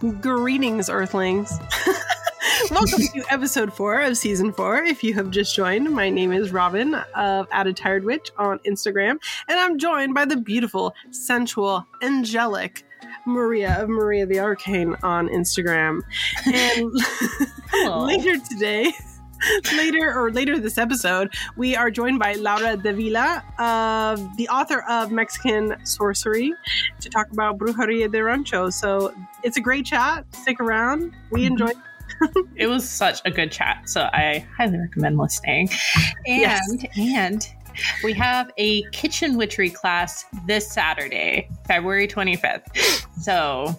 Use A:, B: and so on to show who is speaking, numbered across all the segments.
A: Greetings, Earthlings. Welcome to episode four of season four. If you have just joined, my name is Robin of At a Tired Witch on Instagram, and I'm joined by the beautiful, sensual, angelic Maria of Maria the Arcane on Instagram. And later today, later or later this episode, we are joined by Laura Davila, uh, the author of Mexican Sorcery, to talk about Brujeria de Rancho. So it's a great chat. Stick around. We
B: Mm-hmm.
A: enjoyed.
B: it was such a good chat, so I highly recommend listening. And
A: Yes.
B: and we have a kitchen witchery class this Saturday, February 25th. So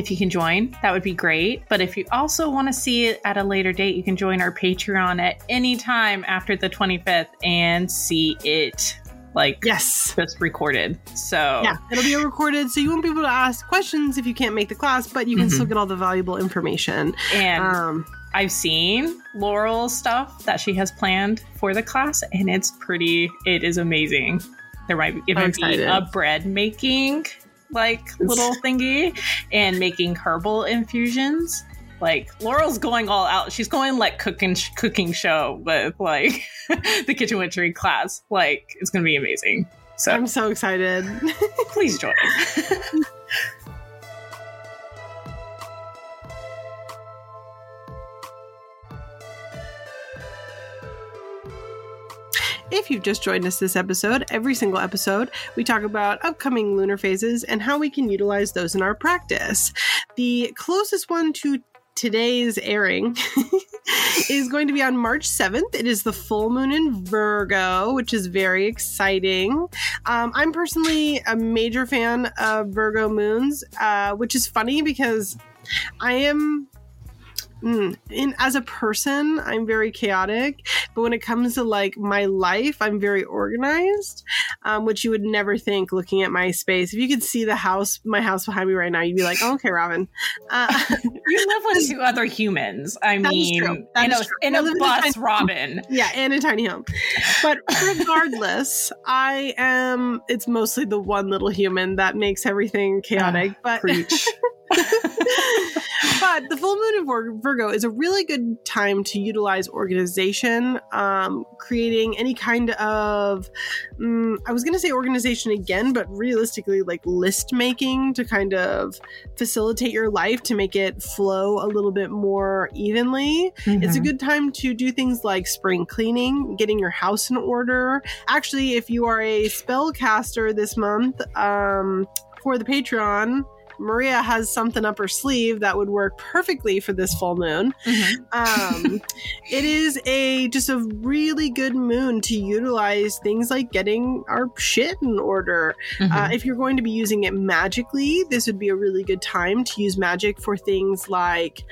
B: if you can join, that would be great. But if you also want to see it at a later date, you can join our Patreon at any time after the 25th and see it like
A: Yes.
B: just recorded. So
A: Yeah, it'll be recorded, so you won't be able to ask questions if you can't make the class, but you can
B: Mhm.
A: still get all the valuable information.
B: and
A: Um,
B: I've seen Laurel's stuff that she has planned for the class, and it's pretty. It is amazing. There might be, it might be a bread making like little thingy, and making herbal infusions. Like Laurel's going all out. She's going like cooking cooking show with like the kitchen witchery class. Like it's gonna be amazing. So
A: I'm so excited.
B: please join.
A: If you've just joined us this episode, every single episode, we talk about upcoming lunar phases and how we can utilize those in our practice. The closest one to today's airing is going to be on March 7th. It is the full moon in Virgo, which is very exciting. Um, I'm personally a major fan of Virgo moons, uh, which is funny because I am. Mm, in as a person, I'm very chaotic, but when it comes to like my life, I'm very organized, um, which you would never think looking at my space. If you could see the house, my house behind me right now, you'd be like, oh, "Okay, Robin." Uh,
B: You live with two other humans. I mean. In a,
A: true.
B: in
A: I
B: a
A: live in a
B: bus,
A: tiny-
B: Robin.
A: yeah, and a tiny home. But regardless, I am. It's mostly the one little human that makes everything chaotic. but
B: Preach.
A: but the full moon in Virgo is a really good time to utilize organization, um, creating any kind of, mm, I was going to say organization again, but realistically, like list making to kind of facilitate your life to make it flow a little bit more evenly. It's a
B: Mhm.
A: good time to do things like spring cleaning, getting your house in order. Actually, if you are a spellcaster this month, um, for the Patreon, Maria has something up her sleeve that would work perfectly for this full moon.
B: Mhm.
A: Um, it is a just a really good moon to utilize things like getting our shit in order. Uh,
B: Mhm.
A: if you're going to be using it magically, this would be a really good time to use magic for things like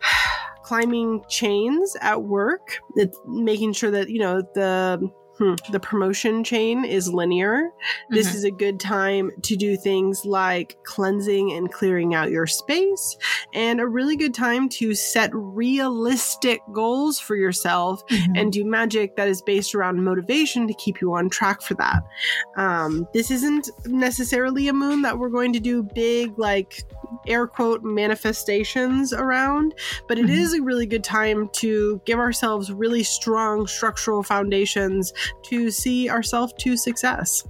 A: climbing chains at work. It's making sure that you know the hmm, the promotion chain is linear. This
B: Mhm.
A: is a good time to do things like cleansing and clearing out your space, and a really good time to set realistic goals for yourself
B: Mhm.
A: and do magic that is based around motivation to keep you on track for that. Um, this isn't necessarily a moon that we're going to do big, like air quote manifestations around, but it
B: Mhm.
A: is a really good time to give ourselves really strong structural foundations to see ourselves to success.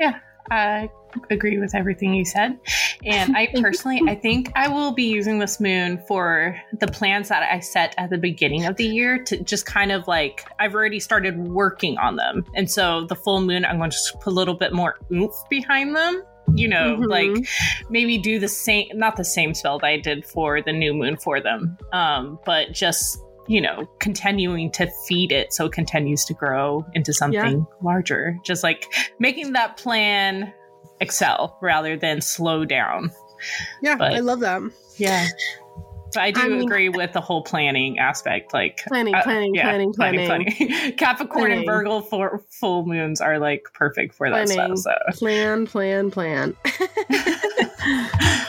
B: Yeah, I agree with everything you said. And I personally, I think I will be using this moon for the plans that I set at the beginning of the year to just kind of like, I've already started working on them. And so the full moon, I'm going to just put a little bit more oomph behind them. You know,
A: Mhm.
B: like maybe do the same, not the same spell that I did for the new moon for them, um, but just you know, continuing to feed it so it continues to grow into something larger. Just like making that plan excel rather than slow down.
A: Yeah,
B: But-
A: I love that.
B: Yeah. But I do
A: I mean-
B: agree with the whole planning aspect. Like
A: Planning,
B: uh,
A: planning,
B: yeah,
A: planning, planning,
B: planning. Capricorn and Virgo for full moons are like perfect for that
A: Planning.
B: stuff. So
A: Plan, plan, plan.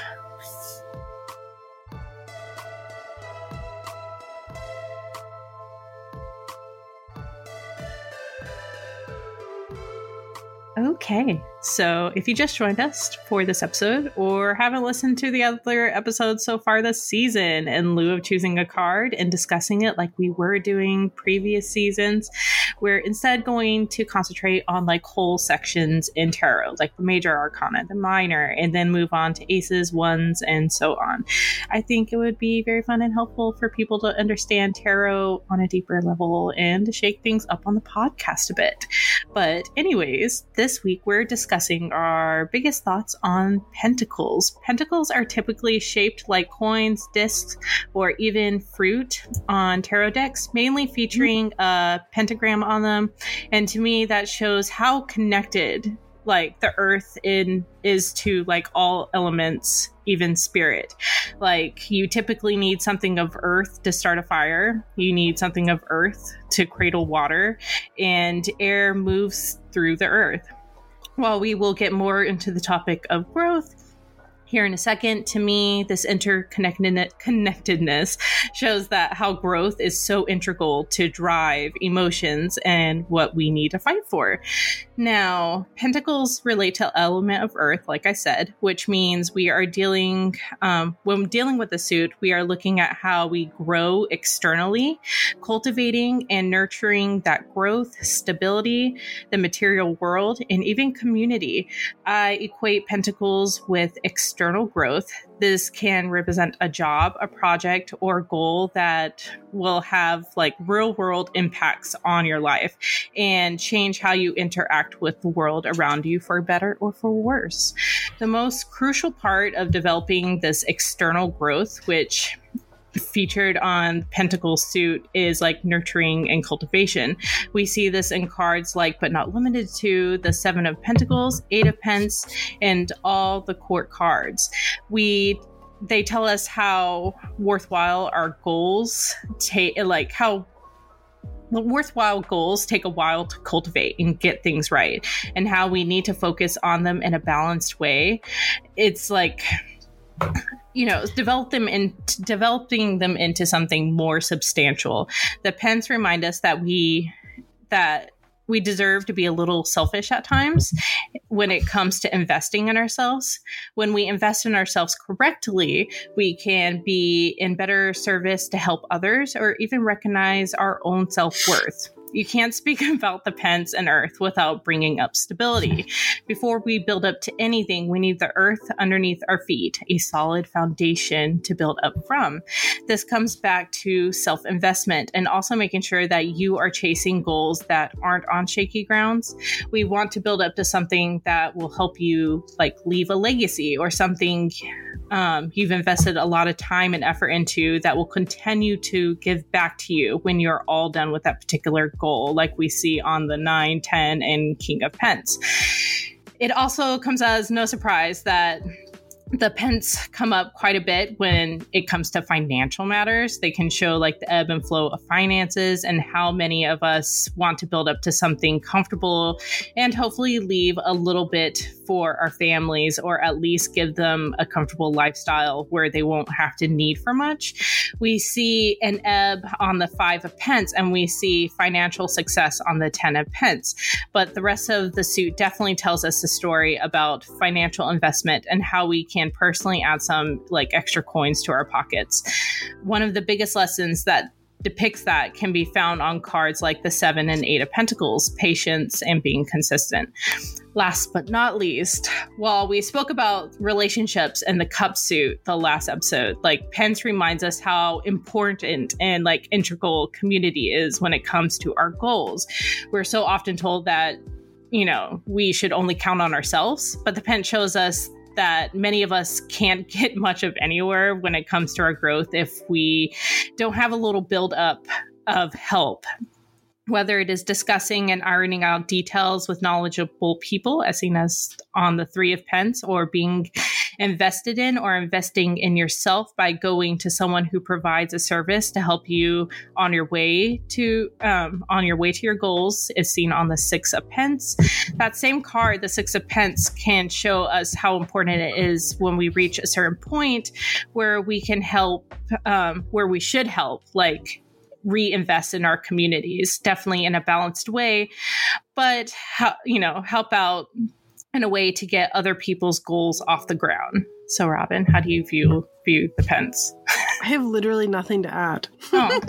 B: Okay, so if you just joined us for this episode or haven't listened to the other episodes so far this season, in lieu of choosing a card and discussing it like we were doing previous seasons, we're instead going to concentrate on like whole sections in tarot, like the major arcana, the minor, and then move on to aces, ones, and so on. I think it would be very fun and helpful for people to understand tarot on a deeper level and to shake things up on the podcast a bit. But, anyways, this week we're discussing our biggest thoughts on pentacles. Pentacles are typically shaped like coins, discs, or even fruit on tarot decks, mainly featuring a pentagram on them. And to me, that shows how connected like the earth in is to like all elements even spirit. Like you typically need something of earth to start a fire. You need something of earth to cradle water. And air moves through the earth. While we will get more into the topic of growth here in a second. To me, this interconnectedness shows that how growth is so integral to drive emotions and what we need to fight for. Now, pentacles relate to element of earth, like I said, which means we are dealing, um, when dealing with the suit, we are looking at how we grow externally, cultivating and nurturing that growth, stability, the material world, and even community. I equate pentacles with external growth. This can represent a job, a project, or goal that will have like real world impacts on your life and change how you interact with the world around you for better or for worse. The most crucial part of developing this external growth, which featured on Pentacle suit is like nurturing and cultivation. We see this in cards like, but not limited to, the Seven of Pentacles, Eight of Pence, and all the court cards. We they tell us how worthwhile our goals take, like how worthwhile goals take a while to cultivate and get things right, and how we need to focus on them in a balanced way. It's like you know develop them in developing them into something more substantial the pens remind us that we that we deserve to be a little selfish at times when it comes to investing in ourselves. When we invest in ourselves correctly, we can be in better service to help others or even recognize our own self worth. You can't speak about the pence and earth without bringing up stability. Before we build up to anything, we need the earth underneath our feet, a solid foundation to build up from. This comes back to self investment and also making sure that you are chasing goals that aren't on shaky grounds. We want to build up to something that will help you, like, leave a legacy or something um, you've invested a lot of time and effort into that will continue to give back to you when you're all done with that particular goal, like we see on the 9, 10, and King of Pence. It also comes as no surprise that the pence come up quite a bit when it comes to financial matters. They can show like the ebb and flow of finances and how many of us want to build up to something comfortable and hopefully leave a little bit for our families or at least give them a comfortable lifestyle where they won't have to need for much. We see an ebb on the five of pence and we see financial success on the 10 of pence. But the rest of the suit definitely tells us a story about financial investment and how we can can personally add some like extra coins to our pockets. One of the biggest lessons that depicts that can be found on cards like the Seven and Eight of Pentacles, patience and being consistent. Last but not least, while we spoke about relationships and the cup suit the last episode, like Pence reminds us how important and like integral community is when it comes to our goals. We're so often told that you know, we should only count on ourselves. But the pen shows us that many of us can't get much of anywhere when it comes to our growth if we don't have a little build up of help. Whether it is discussing and ironing out details with knowledgeable people, as seen as on the Three of Pence, or being invested in or investing in yourself by going to someone who provides a service to help you on your way to um, on your way to your goals, is seen on the Six of Pence. That same card, the Six of Pence, can show us how important it is when we reach a certain point where we can help, um, where we should help, like reinvest in our communities, definitely in a balanced way. but how you know help out in a way to get other people's goals off the ground. So, Robin, how do you view view the Pence?
A: I have literally nothing to add. Oh.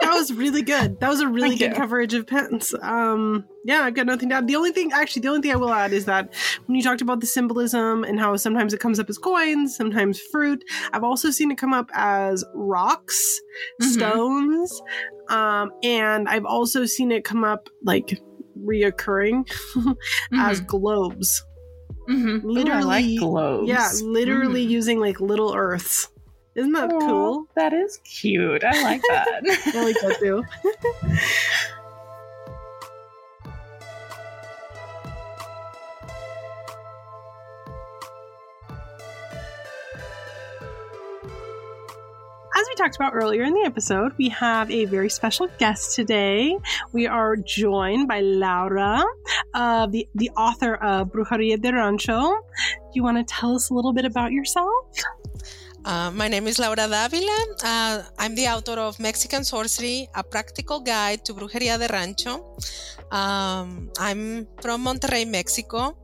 A: that was really good. That was a really Thank good you. coverage of Pence. Um, yeah, I've got nothing to add. The only thing, actually, the only thing I will add is that when you talked about the symbolism and how sometimes it comes up as coins, sometimes fruit, I've also seen it come up as rocks, mm-hmm. stones, um, and I've also seen it come up like reoccurring mm-hmm. as globes.
B: Mm-hmm. Literally, Ooh, like globes.
A: Yeah, literally mm-hmm. using like little earths. Isn't that Aww, cool?
B: That is cute. I like that.
A: I like that too. talked about earlier in the episode, we have a very special guest today. We are joined by Laura, uh, the, the author of Brujeria de Rancho. Do you want to tell us a little bit about yourself?
C: Uh, my name is Laura Davila. Uh, I'm the author of Mexican Sorcery, a practical guide to Brujeria de Rancho. Um, I'm from Monterrey, Mexico.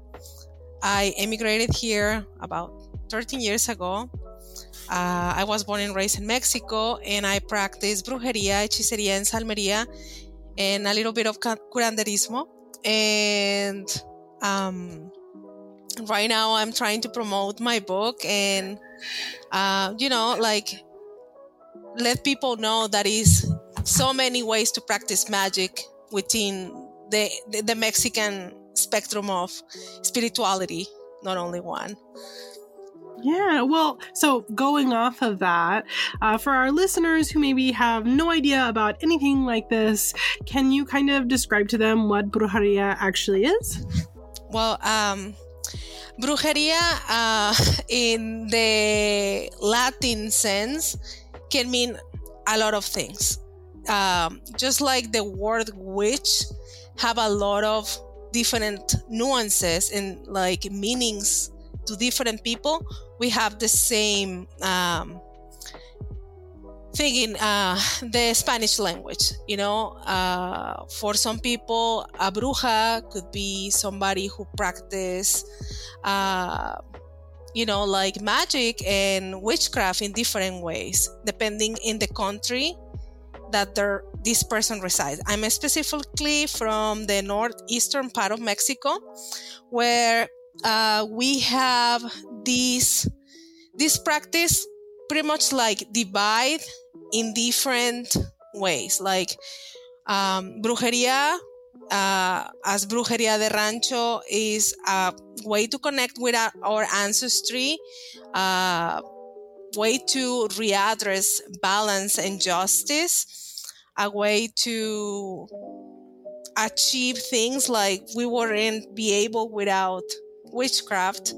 C: I immigrated here about 13 years ago uh, I was born and raised in Mexico, and I practice brujería, hechicería, and salmería, and a little bit of curanderismo. And um, right now, I'm trying to promote my book, and uh, you know, like let people know that is so many ways to practice magic within the, the, the Mexican spectrum of spirituality, not only one.
A: Yeah, well, so going off of that, uh, for our listeners who maybe have no idea about anything like this, can you kind of describe to them what brujeria actually is?
C: Well, um, brujeria uh, in the Latin sense can mean a lot of things. Um, just like the word witch have a lot of different nuances and like meanings to different people, we have the same um, thing in uh, the Spanish language. You know, uh, for some people, a bruja could be somebody who practice, uh, you know, like magic and witchcraft in different ways, depending in the country that this person resides. I'm specifically from the northeastern part of Mexico, where uh, we have this this practice pretty much like divide in different ways. Like um, brujeria uh, as brujeria de rancho is a way to connect with our, our ancestry uh, way to readdress balance and justice a way to achieve things like we wouldn't be able without witchcraft,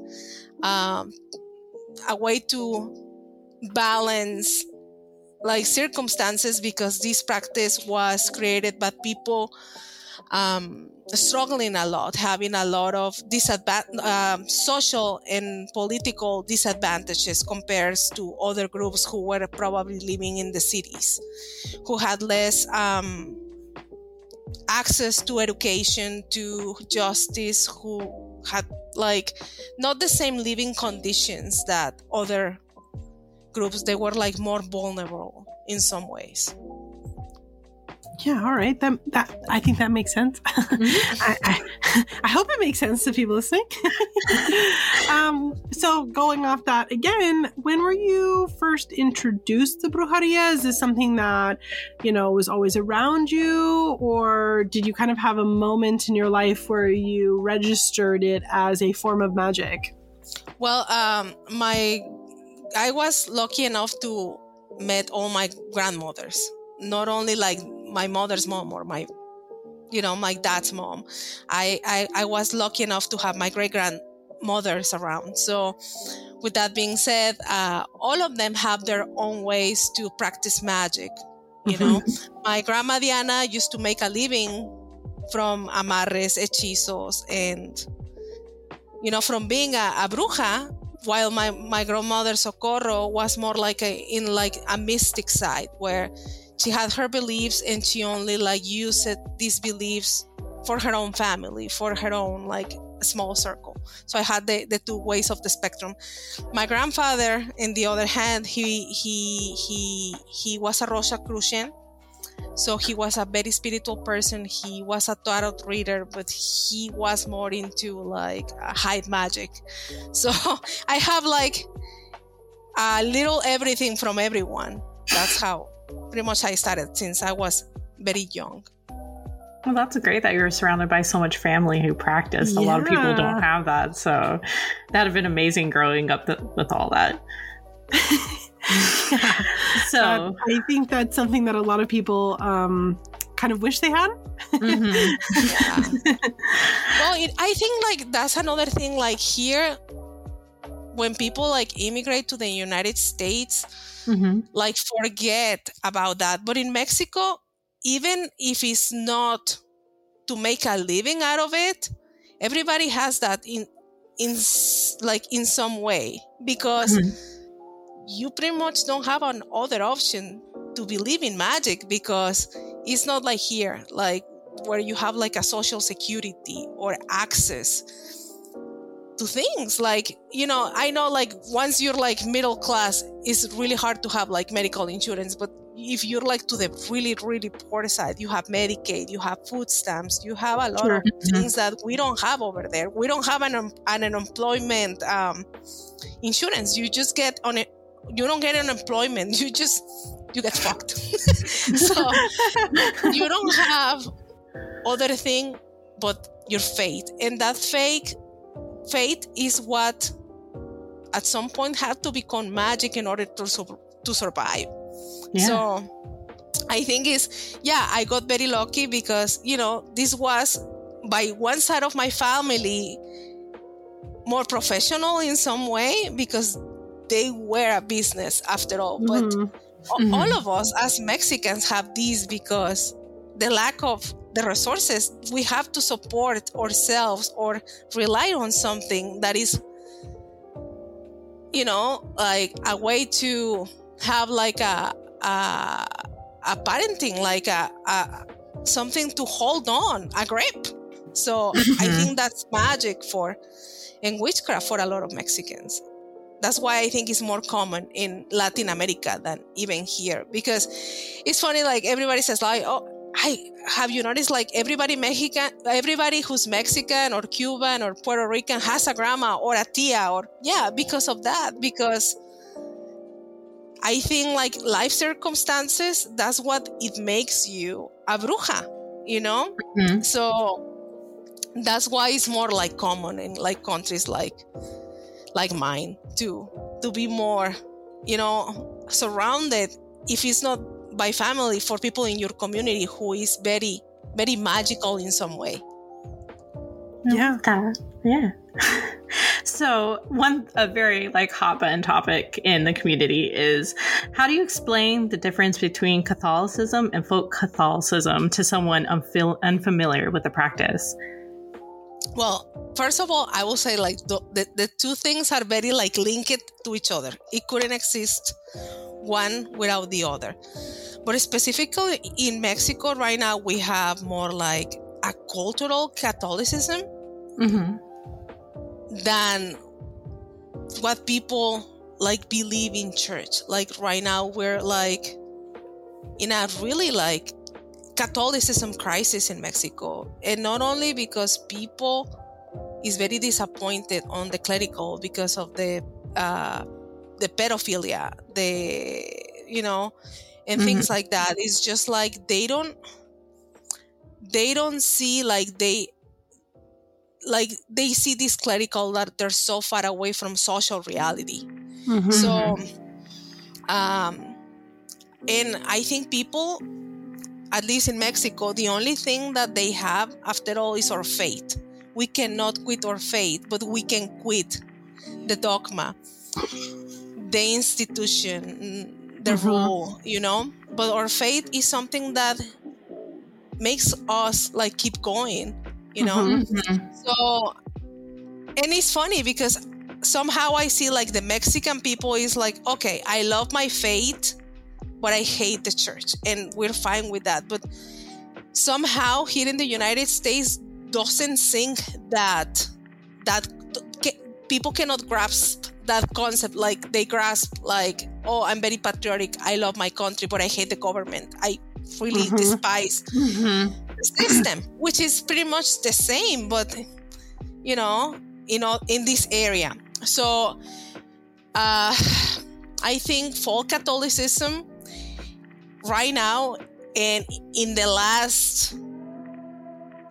C: um, a way to balance like circumstances because this practice was created by people um, struggling a lot, having a lot of disadvantage, um, social and political disadvantages compared to other groups who were probably living in the cities, who had less um, access to education, to justice, who had like not the same living conditions that other groups they were like more vulnerable in some ways
A: yeah all right. That that i think that makes sense. Mm-hmm. I, I, I, hope it makes sense to people listening. Um, so going off that again when were you first introduced to brujeria? Is this something that you know was always around you or did you kind of have a moment in your life where you registered it as a form of magic?
C: Well um, my i was lucky enough to meet all my grandmothers. Not only like my mother's mom or my you know my dad's mom. I i, I was lucky enough to have my great grandmothers around. So with that being said uh, all of them have their own ways to practice magic you know? Mm-hmm. my grandma diana used to make a living from amarres hechizos and you know from being a, a bruja while my, my grandmother socorro was more like a in like a mystic side where she had her beliefs and she only like used these beliefs for her own family, for her own like small circle. So I had the, the two ways of the spectrum. My grandfather, in the other hand, he he he he was a Rosicrucian. So he was a very spiritual person. He was a tarot reader, but he was more into like uh, high magic. So I have like a little everything from everyone. That's how pretty much I started since I was very young.
B: Well, that's great that you're surrounded by so much family who practice. Yeah. A lot of people don't have that. So that'd have been amazing growing up th- with all that.
A: yeah. So uh, I think that's something that a lot of people um, kind of wish they had. mm-hmm.
C: yeah. well, it, I think like that's another thing. Like here, when people like immigrate to the United States, mm-hmm. like forget about that. But in Mexico, even if it's not to make a living out of it, everybody has that in in like in some way because mm-hmm. you pretty much don't have an other option to believe in magic because it's not like here like where you have like a social security or access to things. Like you know i know like once you're like middle class it's really hard to have like medical insurance but if you're like to the really really poor side you have medicaid you have food stamps you have a lot sure. of mm-hmm. things that we don't have over there. We don't have an, an unemployment um, insurance. You just get on it you don't get unemployment you just you get fucked. So you don't have other thing but your faith. And that faith faith is what at some point had to become magic in order to, to survive yeah. So I think is yeah, I got very lucky because you know this was by one side of my family more professional in some way because they were a business after all. Mm-hmm. But mm-hmm. all of us as Mexicans have these because the lack of the resources we have to support ourselves or rely on something that is you know like a way to have like a a, a parenting, like a, a something to hold on, a grip. So I mm-hmm. think that's magic for and witchcraft for a lot of Mexicans. That's why I think it's more common in Latin America than even here. Because it's funny, like everybody says, like, oh, I have you noticed like everybody Mexican, everybody who's Mexican or Cuban or Puerto Rican has a grandma or a tia or yeah, because of that. Because I think like life circumstances, that's what it makes you a bruja, you know? Mm-hmm. So that's why it's more like common in like countries like like mine to to be more, you know, surrounded if it's not by family for people in your community who is very very magical in some way.
B: Yeah. Yeah. so one a very like hot button topic in the community is how do you explain the difference between Catholicism and folk Catholicism to someone unfil- unfamiliar with the practice?
C: Well, first of all, I will say like the, the, the two things are very like linked to each other. It couldn't exist one without the other. But specifically in Mexico right now, we have more like a cultural Catholicism. Mm-hmm than what people like believe in church. Like right now, we're like in a really like Catholicism crisis in Mexico, and not only because people is very disappointed on the clerical because of the uh, the pedophilia, the you know, and mm-hmm. things like that. It's just like they don't they don't see like they like they see this clerical that they're so far away from social reality. Mm-hmm. So, um, and I think people, at least in Mexico, the only thing that they have after all is our faith. We cannot quit our faith, but we can quit the dogma, the institution, the mm-hmm. rule, you know? But our faith is something that makes us like keep going you know mm-hmm. mm-hmm. so and it's funny because somehow i see like the mexican people is like okay i love my faith but i hate the church and we're fine with that but somehow here in the United States doesn't think that that people cannot grasp that concept like they grasp like oh i'm very patriotic i love my country but i hate the government i really mm-hmm. despise mm-hmm. the system which is pretty much the same but you know you know in this area so uh i think folk catholicism right now and in the last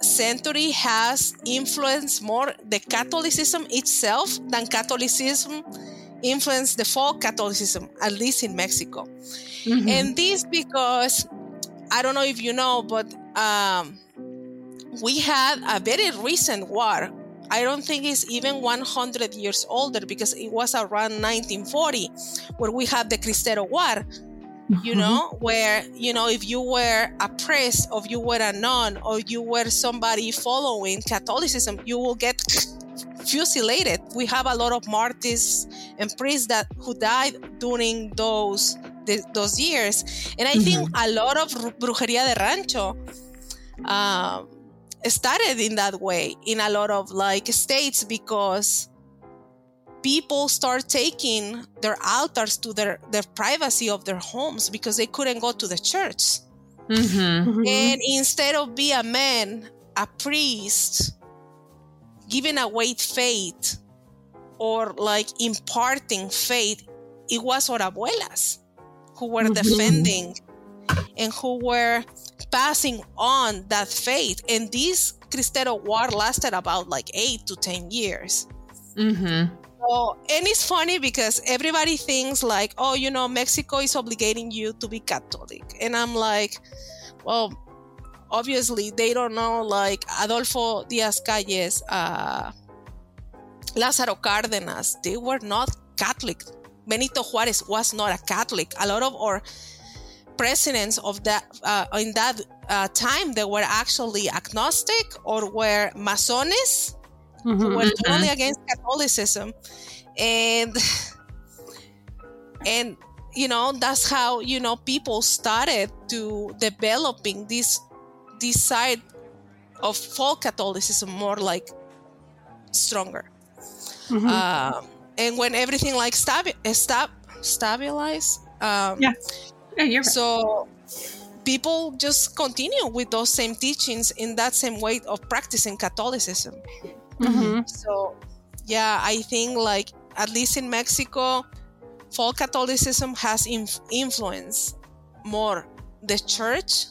C: century has influenced more the Catholicism itself than Catholicism influenced the folk Catholicism, at least in Mexico. Mm-hmm. And this because I don't know if you know, but um, we had a very recent war. I don't think it's even 100 years older because it was around 1940 where we had the Cristero War you know mm-hmm. where you know if you were a priest or you were a nun or you were somebody following catholicism you will get fusilated we have a lot of martyrs and priests that who died during those the, those years and i mm-hmm. think a lot of brujeria de rancho um, started in that way in a lot of like states because people start taking their altars to their, their privacy of their homes because they couldn't go to the church. Mm-hmm. Mm-hmm. And instead of be a man, a priest, giving away faith or like imparting faith, it was our abuelas who were mm-hmm. defending and who were passing on that faith. And this Cristero war lasted about like eight to 10 years. Mm-hmm. And it's funny because everybody thinks like, oh, you know, Mexico is obligating you to be Catholic. And I'm like, well, obviously they don't know like Adolfo Diaz Calles, uh, Lázaro Cárdenas, they were not Catholic. Benito Juarez was not a Catholic. A lot of our presidents of that uh, in that uh, time they were actually agnostic or were Masones mm-hmm, who were totally against Catholicism, and and you know that's how you know people started to developing this this side of folk Catholicism more like stronger. Mm-hmm. And when everything like stabi- stab stabilize, um,
B: yeah, yeah, you're right.
C: so people just continue with those same teachings in that same way of practicing Catholicism. Mm-hmm. So, yeah, I think like at least in Mexico, folk Catholicism has inf- influenced more the church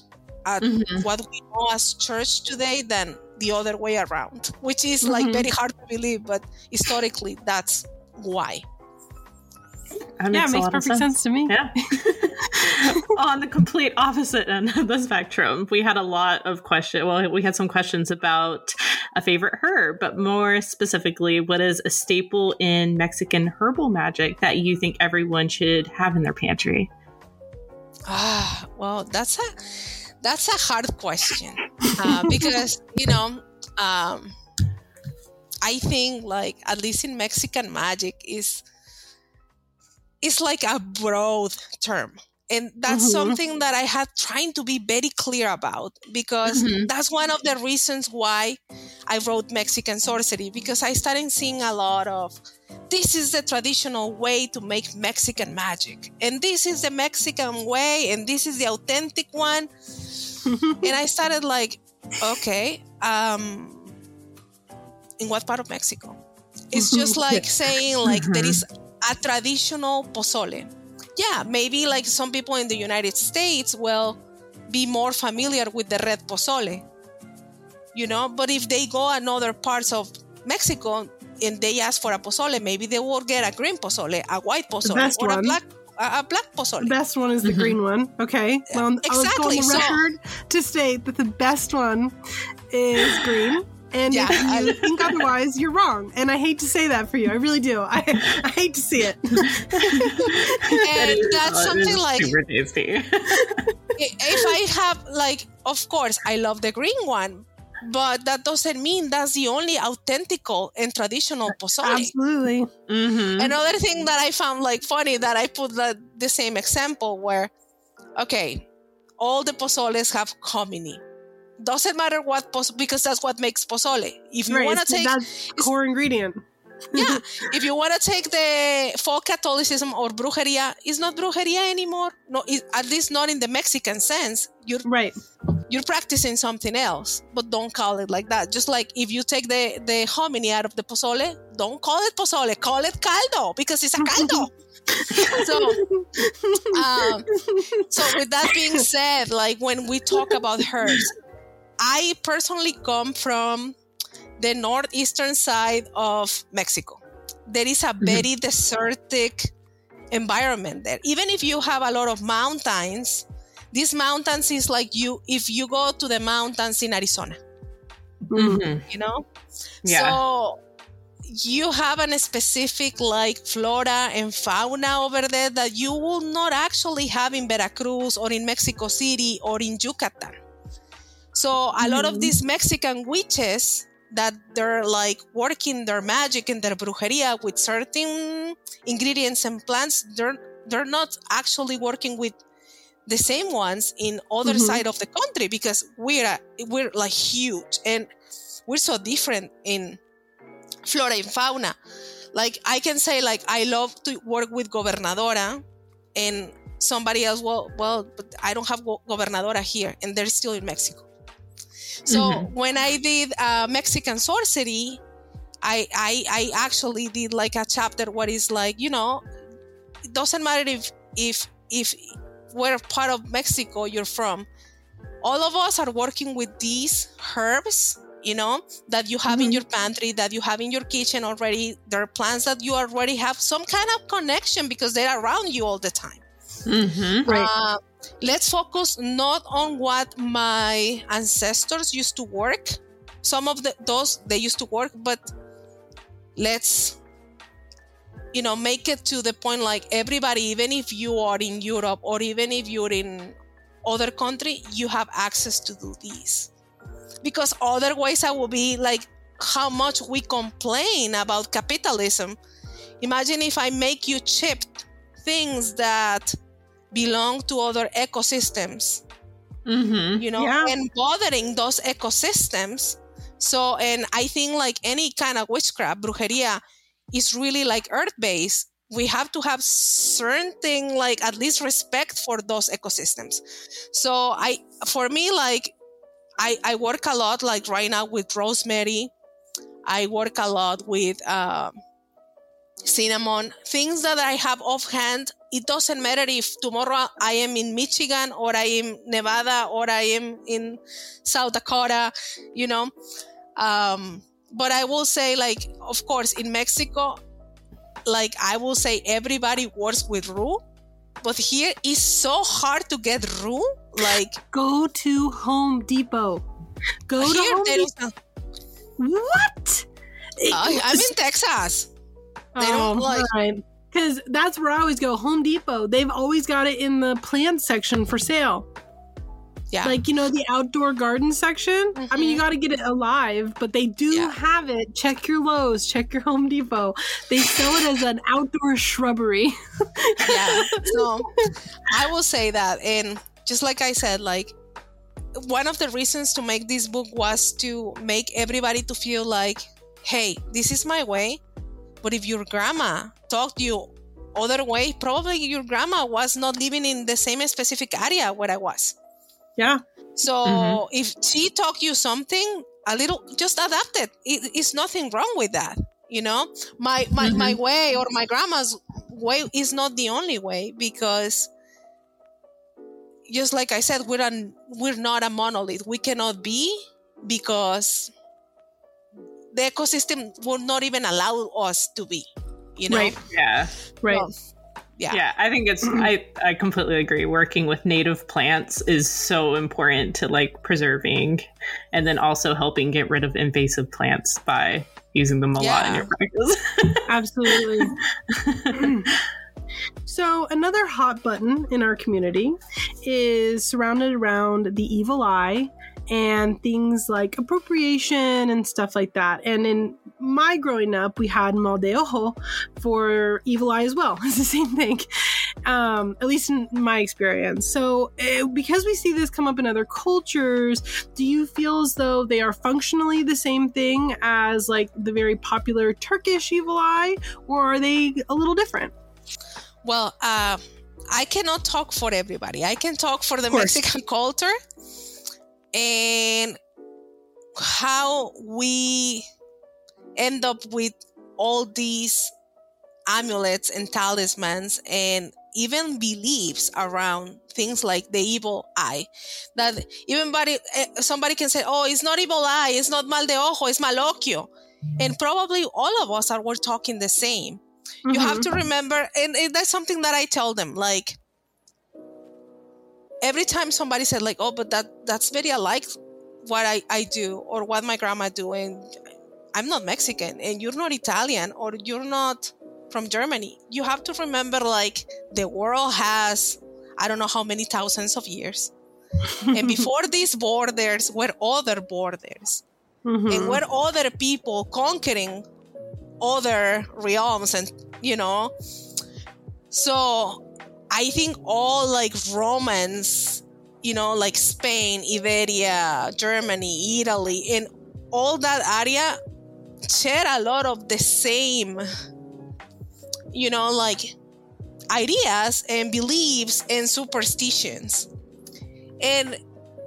C: at mm-hmm. what we know as church today than the other way around, which is like mm-hmm. very hard to believe, but historically that's why.
A: That yeah, makes it makes perfect sense. sense. to me.
B: Yeah. On the complete opposite end of the spectrum, we had a lot of questions. Well, we had some questions about a favorite herb, but more specifically, what is a staple in Mexican herbal magic that you think everyone should have in their pantry?
C: Ah, well, that's a that's a hard question uh, because you know. Um, I think like at least in Mexican magic is is like a broad term and that's mm-hmm. something that i had trying to be very clear about because mm-hmm. that's one of the reasons why i wrote mexican sorcery because i started seeing a lot of this is the traditional way to make mexican magic and this is the mexican way and this is the authentic one and i started like okay um in what part of mexico it's just like saying like there is a traditional pozole. Yeah, maybe like some people in the United States will be more familiar with the red pozole, you know. But if they go another parts of Mexico and they ask for a pozole, maybe they will get a green pozole, a white pozole, or one. a black a black pozole.
A: The best one is the mm-hmm. green one. Okay. Well, exactly. I'll go on the record so, to state that the best one is green. And yeah, if you think otherwise, you're wrong. And I hate to say that for you. I really do. I, I hate to see it.
C: and that's something like super tasty. if I have like, of course, I love the green one, but that doesn't mean that's the only authentical and traditional pozole.
A: Absolutely.
C: Mm-hmm. Another thing that I found like funny that I put the, the same example where, okay, all the pozoles have hominy doesn't matter what pos- because that's what makes pozole. If you
A: Right,
C: want to take
A: that's core ingredient.
C: yeah, if you want to take the folk Catholicism or brujeria, it's not brujeria anymore. No, it, at least not in the Mexican sense. You're
A: Right.
C: you're practicing something else, but don't call it like that. Just like if you take the the hominy out of the pozole, don't call it pozole, call it caldo because it's a caldo. so, um, so with that being said, like when we talk about herbs, I personally come from the northeastern side of Mexico. There is a very desertic environment there. Even if you have a lot of mountains, these mountains is like you if you go to the mountains in Arizona,
A: Mm.
B: Mhm.
C: you know?
B: Yeah.
C: So you have a specific like flora and fauna over there that you will not actually have in Veracruz or in Mexico City or in Yucatan. So a lot of
A: Mhm.
C: these Mexican witches that they're like working their magic and their brujeria with certain ingredients and plants, they're they're not actually working with the same ones in other
A: Mhm.
C: side of the country because we're we're like huge and we're so different in flora and fauna. Like I can say like I love to work with gobernadora and somebody else well well but I don't have gobernadora here and they're still in Mexico. So
B: Mhm.
C: when I did uh, Mexican sorcery, I, I I actually did like a chapter what is like you know it doesn't matter if if if where part of Mexico you're from. All of us are working with these herbs, you know, that you have in
A: Mhm.
C: your pantry, that you have in your kitchen already. There are plants that you already have some kind of connection because they're around you all the time.
B: Mhm.
A: Right.
C: Uh, let's focus not on what my ancestors used to work. Some of the, those they used to work, but let's you know make it to the point like everybody, even if you are in Europe or even if you're in other country, you have access to do these. Because otherwise, I will be like how much we complain about capitalism. Imagine if I make you chip things that belong to other ecosystems.
B: Mhm.
C: you know
A: Yeah.
C: and bothering those ecosystems. So and i think like any kind of witchcraft brujeria is really like earth based we have to have certain thing like at least respect for those ecosystems. So i for me like i i work a lot like right now with rosemary. I work a lot with uh, cinnamon. Things that i have offhand it doesn't matter if tomorrow I am in Michigan or I am Nevada or I am in South Dakota, you know. Um, but I will say, like, of course, in Mexico, like I will say everybody works with rue, but here it's so hard to get rue. Like
A: Go to Home Depot. Go to Home Depot. What?
C: I'm in Texas. they don't like-
A: Because that's where I always go. Home Depot. They've always got it in the plant section for sale.
C: Yeah.
A: Like, you know, the outdoor garden section. I mean, you
C: Mhm.
A: got to get it alive, but they do
C: Yeah.
A: have it. Check your Lowe's, check your Home Depot. They sell it as an outdoor shrubbery.
C: yeah so i will say that and just like i said like one of the reasons to make this book was to make everybody to feel like hey this is my way but if your grandma talked to you other way probably your grandma was not living in the same specific area where i was
A: Yeah.
C: so
B: Mhm.
C: if she taught you something a little just adapt it. it it's nothing wrong with that you know my my, my way or my grandma's way is not the only way because just like i said we're an, we're not a monolith we cannot be because the ecosystem will not even allow us to be you know
A: Right.
B: Yeah.
A: Right.
C: Well, yeah.
B: Yeah, I think it's I I completely agree. Working with native plants is so important to like preserving and then also helping get rid of invasive plants by using them a lot in your practice.
A: Absolutely. so, another hot button in our community is surrounded around the evil eye and things like appropriation and stuff like that. And in my growing up, we had mal de ojo for evil eye as well. It's the same thing. um, at least in my experience. So, uh, because we see this come up in other cultures, do you feel as though they are functionally the same thing as like the very popular Turkish evil eye, or are they a little different?
C: Well, uh, I cannot talk for everybody. I can talk for the Mexican culture and how we end up with all these amulets and talismans and even beliefs around things like the evil eye that even body, eh, somebody can say oh it's not evil eye it's not mal de ojo it's malocchio and probably all of us are we're talking the same mm-hmm. you have to mm-hmm. remember and, and that's something that i tell them like every time somebody said like oh but that that's very alike what i i do or what my grandma do and i'm not mexican and you're not italian or you're not from Germany. You have to remember, like, the world has, I don't know how many thousands of years. and before these borders were other borders. Mm-hmm. And were other people conquering other realms and, you know. So I think all like Romans, you know, like Spain, Iberia, Germany, Italy, and all that area share a lot of the same you know, like ideas and beliefs and superstitions. And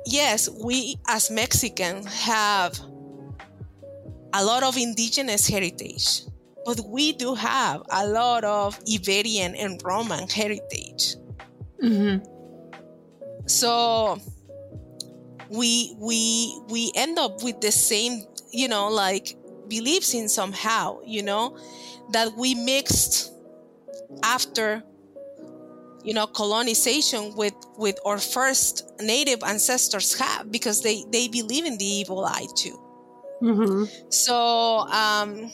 C: yes, we as Mexicans have a lot of indigenous heritage, but we do have a lot of Iberian and Roman heritage. Mm-hmm. So we we we end up with the same, you know, like beliefs in somehow, you know, that we mixed after you know colonization with with our first native ancestors have because they they believe in the evil eye too mm-hmm. so um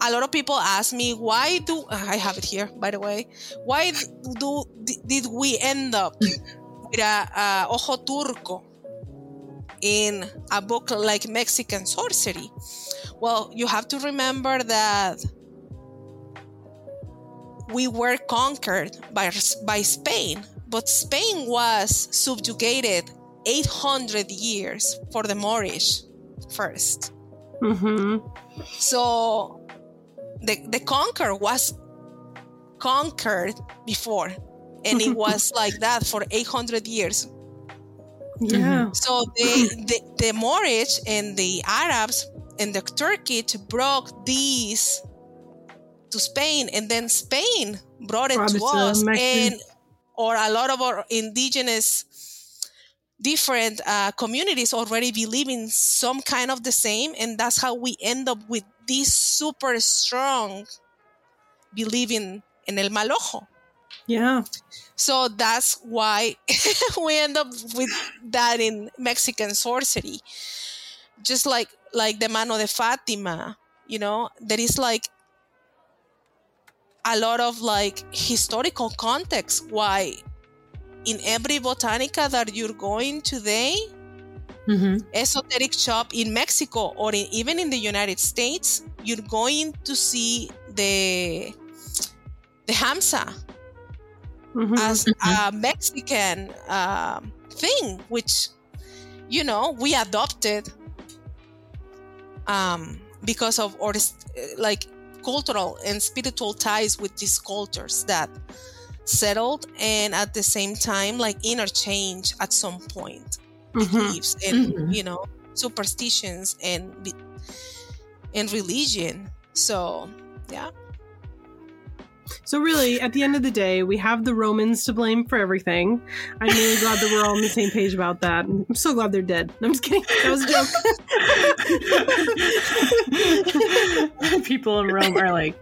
C: a lot of people ask me why do i have it here by the way. Why do did we end up with a, a ojo turco in a book like mexican sorcery? Well you have to remember that we were conquered by, by Spain, but Spain was subjugated 800 years for the Moorish 1st mm-hmm. So the, the conquer was conquered before, and it was like that for 800 years.
A: Yeah.
C: So the, the, the Moorish and the Arabs and the Turkish broke these to Spain, and then Spain brought it to us, and or a lot of our indigenous different uh, communities already believe in some kind of the same, and that's how we end up with this super strong believing in el mal ojo.
A: Yeah.
C: So that's why we end up with that in Mexican sorcery. Just like like the mano de Fatima, you know, there is like a lot of like historical context why in every botanica that you're going today mm-hmm. esoteric shop in mexico or in, even in the united states you're going to see the the hamsa mm-hmm. as mm-hmm. a mexican uh, thing which you know we adopted um, because of or like cultural and spiritual ties with these cultures that settled and at the same time like interchange at some point mm-hmm. beliefs and mm-hmm. you know superstitions and and religion so yeah
A: so really, at the end of the day, we have the Romans to blame for everything. I'm really glad that we're all on the same page about that. I'm so glad they're dead. I'm just kidding. That was
B: a joke. People in Rome are like,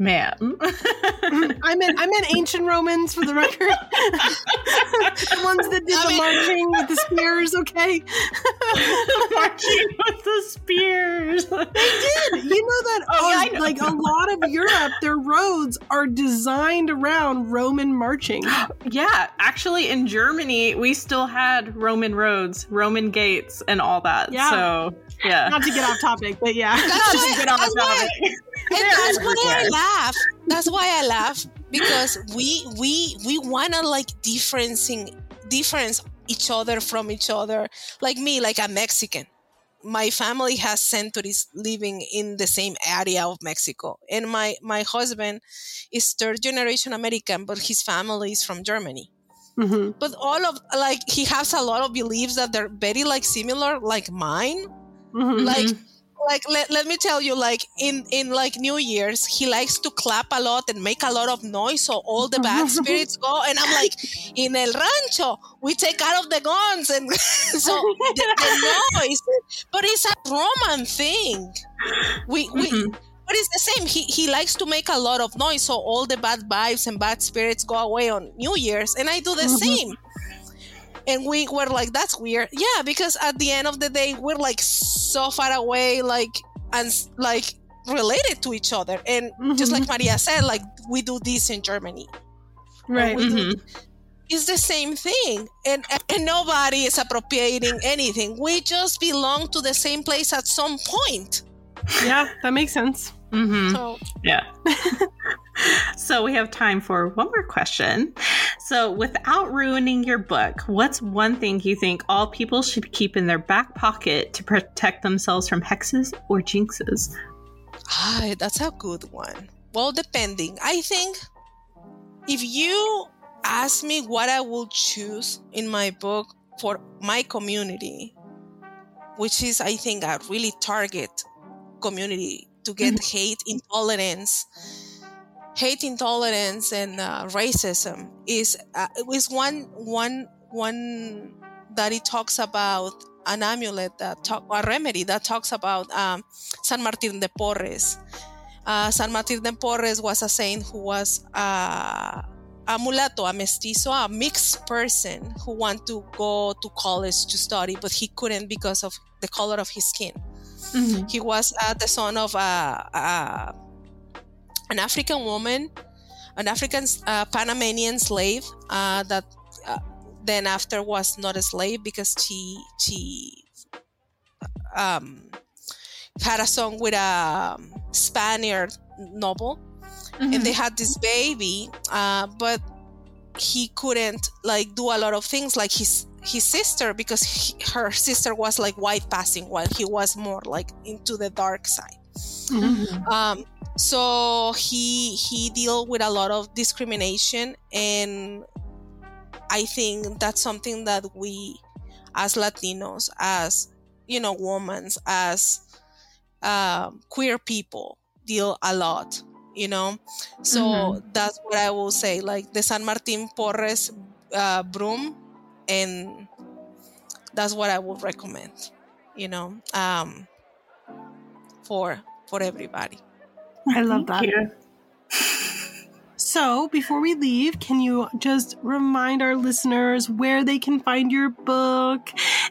B: man.
A: I meant I meant ancient Romans for the record. the ones that did I the mean, marching with the spears, okay?
B: marching with the spears.
A: They did. You know that oh, yeah, know. like a lot of Europe, their roads are designed around Roman marching.
B: yeah, actually in Germany, we still had Roman roads, Roman gates and all that. Yeah. So yeah.
A: Not to get off topic, but yeah.
C: That's, why, that's, why, and that's why I laugh. That's why I laugh because we we we wanna like differencing difference each other from each other. Like me, like a Mexican. My family has centuries living in the same area of Mexico. And my my husband is third generation American, but his family is from Germany.
A: Mhm.
C: But all of like he has a lot of beliefs that they're very like similar, like mine
A: Mhm.
C: like like let, let me tell you like in in like new year's he likes to clap a lot and make a lot of noise so all the bad spirits go and i'm like in el rancho we take out of the guns and so the, the noise but it's a roman thing we we
B: Mhm.
C: but it's the same he he likes to make a lot of noise so all the bad vibes and bad spirits go away on new year's and i do the
A: Mhm.
C: same and we were like that's weird yeah because at the end of the day we're like so far away like and like related to each other and just like maria said like we do this in germany
A: right.
B: Mhm.
C: it's the same thing and and nobody is appropriating anything we just belong to the same place at some point
A: Yeah, that makes sense.
B: Mhm.
C: so
B: Yeah. so we have time for one more question. So, without ruining your book, what's one thing you think all people should keep in their back pocket to protect themselves from hexes or jinxes?
C: ah, that's a good one well depending i think if you ask me what i will choose in my book for my community which is i think a really target community to get hate intolerance hate intolerance and uh, racism is uh, is one one one that it talks about an amulet that talk a remedy that talks about um, San Martin de Porres. Uh, San Martin de Porres was a saint who was uh, a mulatto, a mestizo, a mixed person who wanted to go to college to study, but he couldn't because of the color of his skin. He was uh, the son of a, a an African woman, an African uh, Panamanian slave uh, that uh, then after was not a slave because she she um, had a son with a Spaniard noble, and they had this baby, uh, but he couldn't like do a lot of things like his his sister because he, her sister was like white passing while he was more like into the dark side. Um, so he he deal with a lot of discrimination and i think that's something that we as latinos as you know women as um, queer people deal a lot you know so that's what i will say like the san martin porres uh, broom and that's what i would recommend you know um, for for everybody
A: I love that.
B: You.
A: So, before we leave, can you just remind our listeners where they can find your book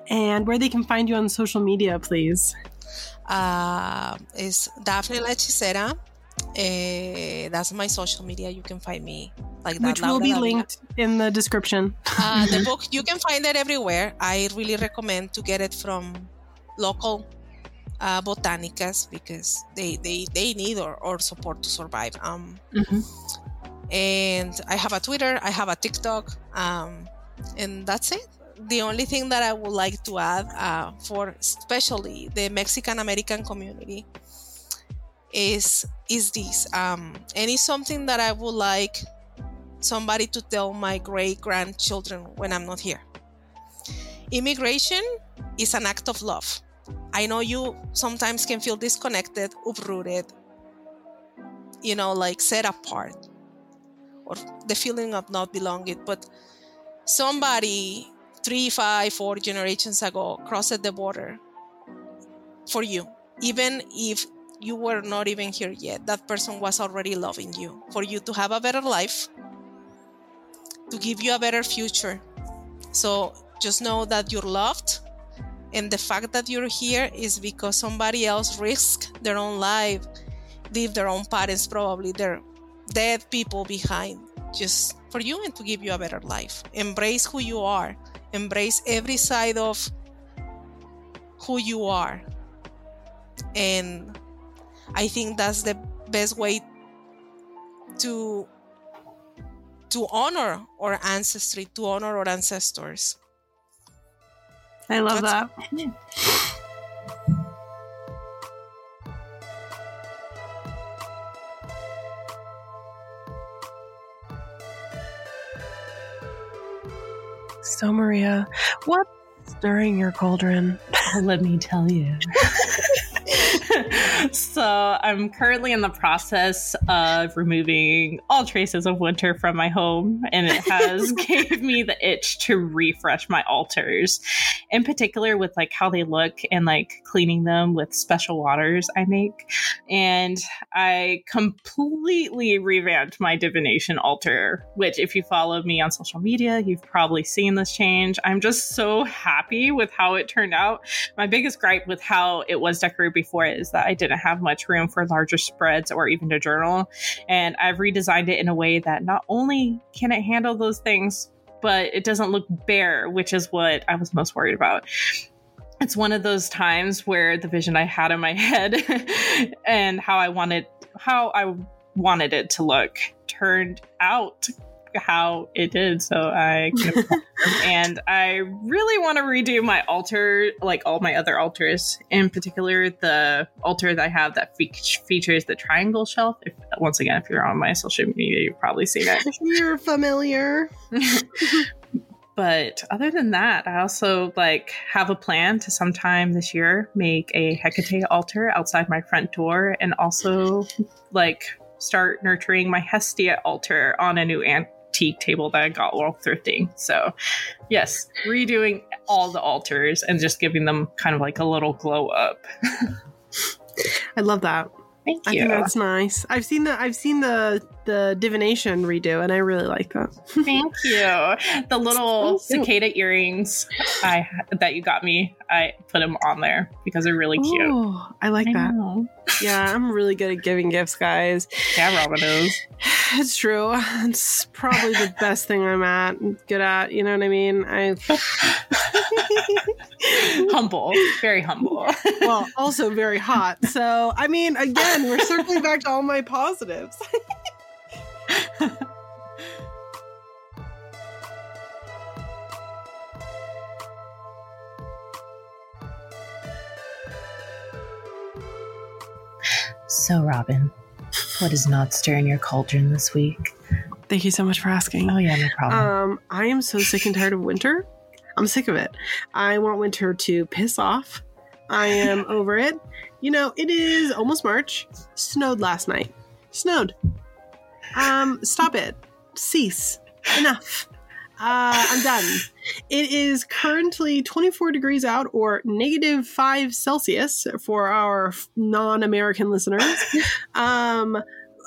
A: and where they can find you on social media, please?
C: uh, is Daphne La Hechicera. Eh, that's my social media. You can find me like that.
A: Which will be
C: Davila.
A: linked in the description.
C: Uh, the book you can find it everywhere. I really recommend to get it from local uh, botanicas because they they, they need or, our support to survive. Um,
B: Mhm.
C: and I have a Twitter, I have a TikTok, um, and that's it. The only thing that I would like to add uh, for especially the Mexican American community is is this, um, and it's something that I would like somebody to tell my great grandchildren when I'm not here. Immigration is an act of love. I know you sometimes can feel disconnected, uprooted, you know, like set apart or the feeling of not belonging. But somebody three, five, four generations ago crossed the border for you. Even if you were not even here yet, that person was already loving you for you to have a better life, to give you a better future. So just know that you're loved. And the fact that you're here is because somebody else risked their own life, leave their own parents, probably their dead people behind, just for you and to give you a better life. Embrace who you are, embrace every side of who you are. And I think that's the best way to to honor our ancestry, to honor our ancestors.
A: I love
C: That's-
A: that. So, Maria, what's stirring your cauldron?
B: Let me tell you. so I'm currently in the process of removing all traces of winter from my home, and it has gave me the itch to refresh my altars, in particular with like how they look and like cleaning them with special waters I make. And I completely revamped my divination altar, which if you follow me on social media, you've probably seen this change. I'm just so happy with how it turned out my biggest gripe with how it was decorated before is that I didn't have much room for larger spreads or even a journal. And I've redesigned it in a way that not only can it handle those things, but it doesn't look bare, which is what I was most worried about. It's one of those times where the vision I had in my head and how I wanted how I wanted it to look turned out how it did. So I and I really want to redo my altar, like all my other altars, in particular the altar that I have that fe- features the triangle shelf. If, once again, if you're on my social media, you've probably seen it.
A: You're familiar.
B: but other than that, I also like have a plan to sometime this year make a Hecate altar outside my front door, and also like start nurturing my Hestia altar on a new antique table that I got while thrifting. So, yes, redoing all the altars and just giving them kind of like a little glow up.
A: I love that.
B: Thank
A: I
B: you.
A: think that's nice. I've seen the I've seen the the divination redo, and I really like that.
B: Thank you. The little cicada earrings I that you got me, I put them on there because they're really cute.
A: Oh, I like
B: I
A: that.
B: know.
A: Yeah, I'm really good at giving gifts, guys.
B: Yeah, Robin is.
A: It's true. It's probably the best thing I'm at, good at. You know what I mean? I
B: humble, very humble.
A: well, also very hot. So, I mean, again, we're circling back to all my positives.
B: So, Robin, what is not stirring your cauldron this week?
A: Thank you so much for asking.
B: Oh yeah, no problem.
A: Um, I am so sick and tired of winter. I'm sick of it. I want winter to piss off. I am over it. You know, it is almost March. Snowed last night. Snowed. Um, stop it. Cease. Enough. Uh, I'm done. It is currently 24 degrees out or negative 5 Celsius for our non American listeners. Um,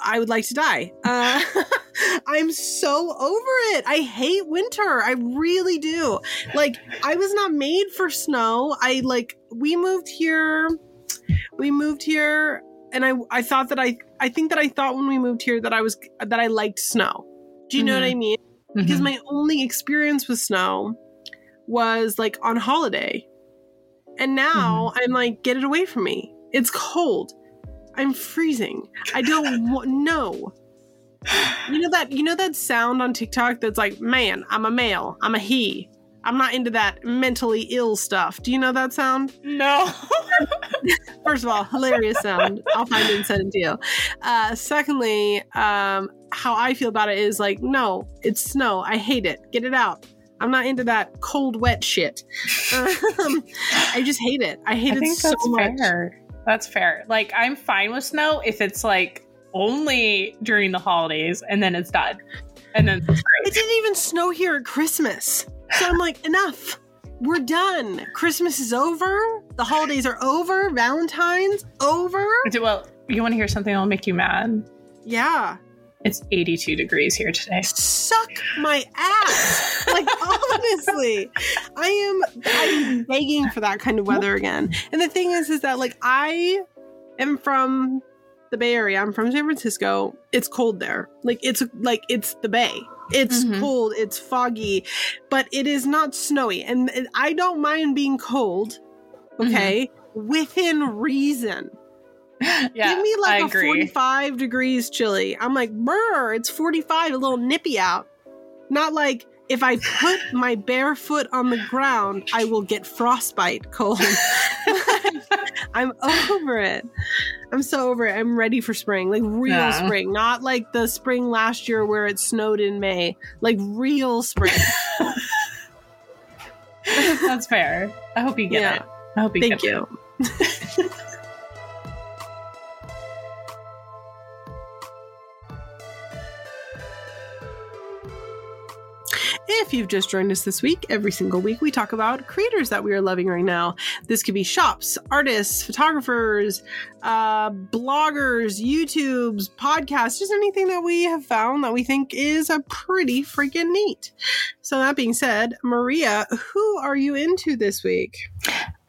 A: I would like to die. Uh, I'm so over it. I hate winter. I really do. Like, I was not made for snow. I like, we moved here. We moved here and I I thought that I I think that I thought when we moved here that I was that I liked snow. Do you know what I mean? Because
B: Mhm.
A: my only experience with snow was like on holiday. And now I'm like get it away from me. It's cold. I'm freezing. I don't want no. You know that you know that sound on TikTok that's like, "Man, I'm a male. I'm a he. I'm not into that mentally ill stuff." Do you know that sound?
B: no.
A: First of all, hilarious sound. I'll find it and send it to you. Uh, secondly, um, how I feel about it is like, no, it's snow. I hate it. Get it out. I'm not into that cold, wet shit. Um, I just hate it. I hate
B: I
A: it so
B: that's
A: much.
B: fair. That's fair. Like I'm fine with snow if it's like only during the holidays and then it's done. And then
A: It didn't even snow here at Christmas. So I'm like, enough. We're done. Christmas is over. The holidays are over. Valentine's over.
B: Well, you want to hear something that'll make you mad?
A: Yeah.
B: It's 82 degrees here today.
A: Suck my ass. Like honestly, I am I'm begging for that kind of weather again. And the thing is, is that like I am from the Bay Area. I'm from San Francisco. It's cold there. Like it's like it's the Bay. It's
B: Mhm.
A: cold. It's foggy, but it is not snowy. And and I don't mind being cold. Okay, within reason.
B: Yeah,
A: Give me like
B: I
A: a
B: agree.
A: 45 degrees chilly. I'm like, brr, it's 45, a little nippy out. Not like if I put my bare foot on the ground, I will get frostbite. cold. I'm over it. I'm so over it. I'm ready for spring, like real
B: Yeah.
A: spring, not like the spring last year where it snowed in May, like real spring.
B: That's fair. I hope you get
A: Yeah.
B: it. I hope you
A: Thank
B: get
A: you. If you've just joined us this week, every single week we talk about creators that we are loving right now. This could be shops, artists, photographers, uh, bloggers, YouTubes, podcasts, just anything that we have found that we think is a pretty freaking neat. So that being said, Maria, who are you into this week?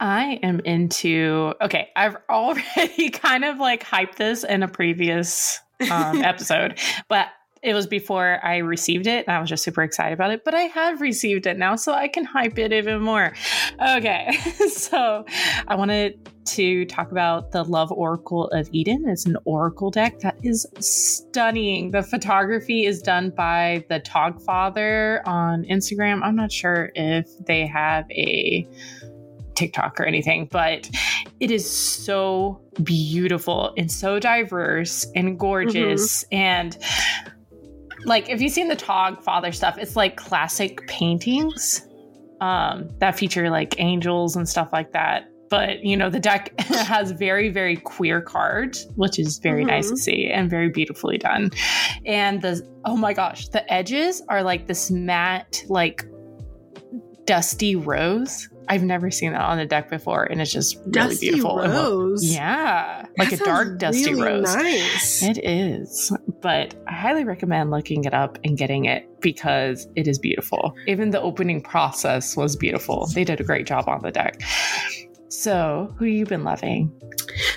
B: I am into. Okay, I've already kind of like hyped this in a previous um, episode, but it was before I received it, and I was just super excited about it. But I have received it now, so I can hype it even more. Okay, so I wanted to talk about the Love Oracle of Eden. It's an oracle deck that is stunning. The photography is done by the Togfather on Instagram. I'm not sure if they have a TikTok or anything, but it is so beautiful and so diverse and gorgeous. Mm-hmm. And like, if you've seen the Tog Father stuff, it's like classic paintings um, that feature like angels and stuff like that. But you know, the deck has very, very queer cards, which is very nice to see and very beautifully done. And the oh my gosh, the edges are like this matte, like dusty rose. I've never seen that on the deck before, and it's just really
A: Dusty
B: beautiful. And well-
A: Rose.
B: yeah, like
A: That
B: a dark dusty
A: really
B: rose.
A: Nice.
B: It is, but I highly recommend looking it up and getting it because it is beautiful. Even the opening process was beautiful. They did a great job on the deck. So, who you been loving?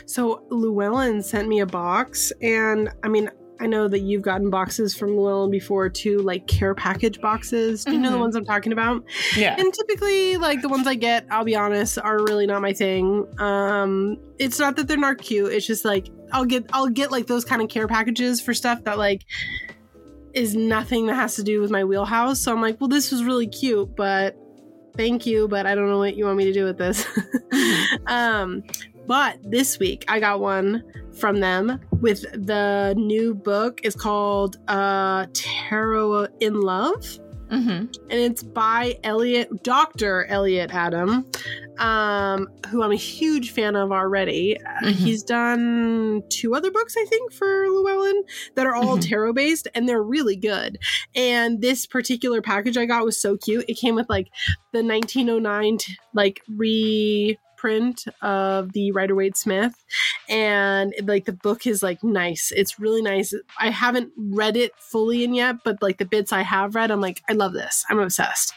A: So Llewellyn sent me a box, and I mean, I know that you've gotten boxes from Llewellyn before too, like care package boxes. Do you know the
B: Mhm.
A: ones I'm talking about?
B: Yeah,
A: And typically, like the ones I get, I'll be honest, are really not my thing. Um, it's not that they're not cute. It's just like I'll get I'll get like those kind of care packages for stuff that like is nothing that has to do with my wheelhouse. So I'm like, well, this was really cute, but thank you, but I don't know what you want me to do with this. um, but this week I got one from them with the new book. It's called uh, Tarot in Love
B: hmm
A: and it's by Elliot, Dr. Elliot Adam, um, who I'm a huge fan of already. Uh,
B: Mhm.
A: He's done two other books, I think, for Llewellyn that are all
B: Mhm.
A: tarot based, and they're really good. And this particular package I got was so cute. It came with like the 1909 t- like reprint of the Rider Waite Smith, and like the book is like nice. It's really nice. I haven't read it fully in yet, but like the bits I have read, I'm like, I love this. I'm obsessed.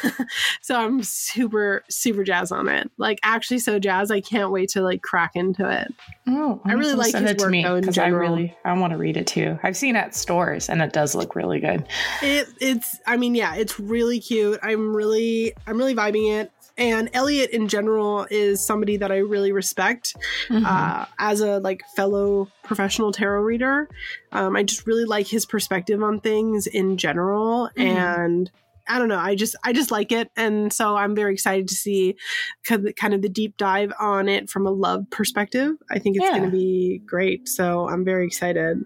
A: so I'm super, super jazzed on it. Like actually so jazzed, I can't wait to like crack into it.
B: Oh,
A: I really like
B: send
A: his
B: it to
A: work,
B: me
A: though, in
B: because I really I want to read it too. I've seen it at stores and it does look really good.
A: It it's I mean, yeah, it's really cute. I'm really I'm really vibing it. And Elliot in general is somebody that I really respect.
B: Mhm.
A: uh, as a like fellow professional tarot reader um, i just really like his perspective on things in general
B: Mhm.
A: and i don't know i just i just like it and so i'm very excited to see kind of- kind of the deep dive on it from a love perspective i think it's
B: Yeah.
A: going to be great so i'm very excited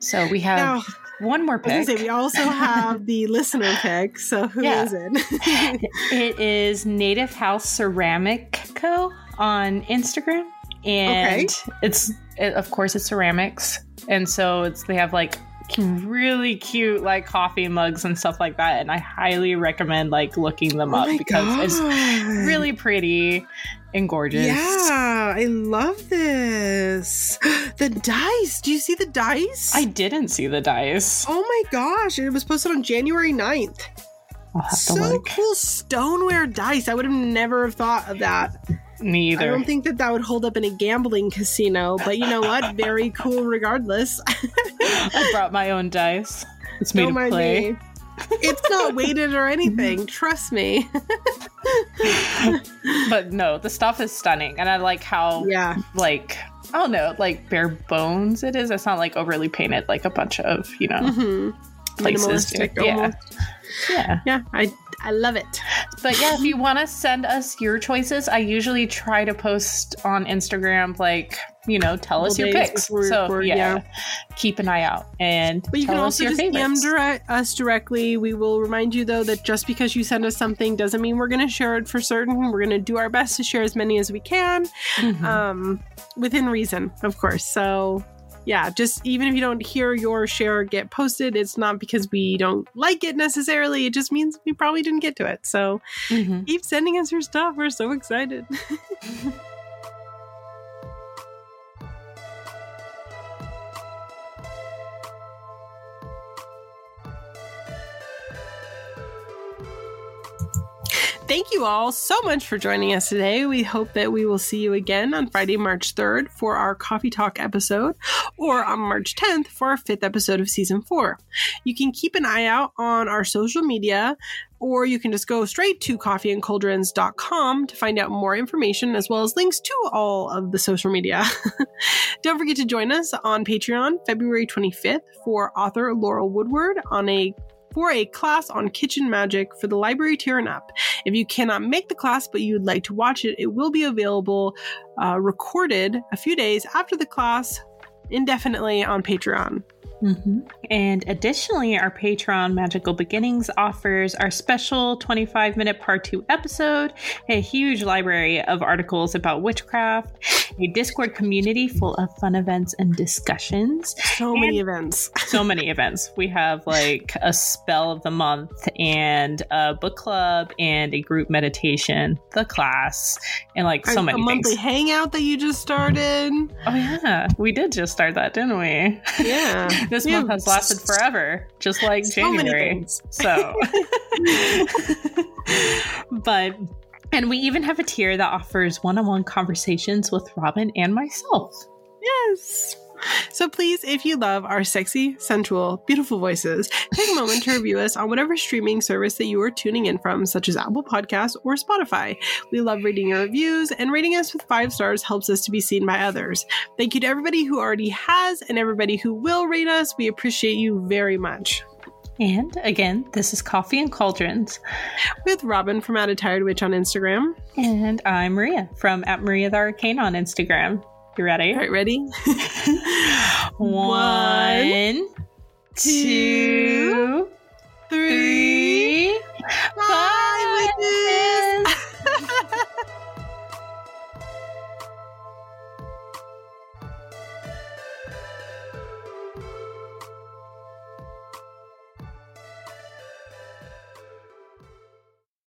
B: so we have
A: now
B: one more pick.
A: say we also have the listener pick so who is
B: Yeah.
A: it?
B: It is Native House Ceramic Co. on Instagram, and it's it, of course it's ceramics, and so it's they have like really cute like coffee mugs and stuff like that, and I highly recommend like looking them
A: Oh
B: up because it's really pretty and gorgeous.
A: Yeah, I love this. The dice. Do you see the dice?
B: I didn't see the dice.
A: Oh my gosh, it was posted on January 9th.
B: I'll have to
A: So cool stoneware dice. I would have never have thought of that.
B: Neither.
A: I don't think that that would hold up in a gambling casino, but you know what? Very cool regardless.
B: I brought my own dice. It's made
A: mind
B: clay.
A: me. It's not weighted or anything. Trust me.
B: But no, the stuff is stunning, and I like how
A: yeah.
B: like I don't know, like bare bones it is. It's not like overly painted like a bunch of you know
A: hmm
B: places. too.
A: minimalistic
B: Yeah. Yeah.
A: Yeah, I I love it.
B: But yeah, if you want to send us your choices, I usually try to post on Instagram, like, you know, tell us your picks.
A: before
B: So
A: record,
B: yeah,
A: yeah.
B: keep an eye out and
A: But you
B: tell
A: can also
B: your
A: just DM direct us directly. We will remind you though that just because you send us something doesn't mean we're going to share it for certain. We're going to do our best to share as many as we can,
B: Mhm.
A: um, within reason, of course. So. Yeah, just even if you don't hear your share get posted, it's not because we don't like it necessarily. It just means we probably didn't get to it. So
B: Mhm.
A: keep sending us your stuff. We're so excited. Thank you all so much for joining us today. We hope that we will see you again on Friday, March 3rd for our Coffee Talk episode, or on March 10th for our fifth episode of season four. You can keep an eye out on our social media, or you can just go straight to coffeeandcauldrons.com to find out more information as well as links to all of the social media. Don't forget to join us on Patreon February 25th for author Laurel Woodward on a for a class on kitchen magic for the library tier and up. If you cannot make the class but you would like to watch it, it will be available uh, recorded a few days after the class indefinitely on Patreon.
B: Mhm. And additionally, our Patreon Magical Beginnings offers our special 25 minute part two episode, a huge library of articles about witchcraft, a Discord community full of fun events and discussions.
A: So many events.
B: So many events. We have like a spell of the month and a book club and a group meditation, the class, and like so
A: a,
B: many
A: a monthly
B: things.
A: hangout that you just started.
B: Oh, yeah. We did just start that, didn't we?
A: Yeah.
B: This
A: We
B: month has lasted forever, just like
A: so
B: January. So, but, and we even have a tier that offers one on one conversations with Robin and myself.
A: Yes. So please, if you love our sexy, sensual, beautiful voices, take a moment to review us on whatever streaming service that you are tuning in from, such as Apple Podcasts or Spotify. We love reading your reviews, and rating us with five stars helps us to be seen by others. Thank you to everybody who already has and everybody who will rate us. We appreciate you very much.
B: And again, this is Coffee and Cauldrons.
A: With Robin from At a Tired Witch on Instagram.
B: And I'm Maria from at Maria the Arcane on Instagram. You ready?
A: All right, ready?
B: One, two,
A: three. Bye!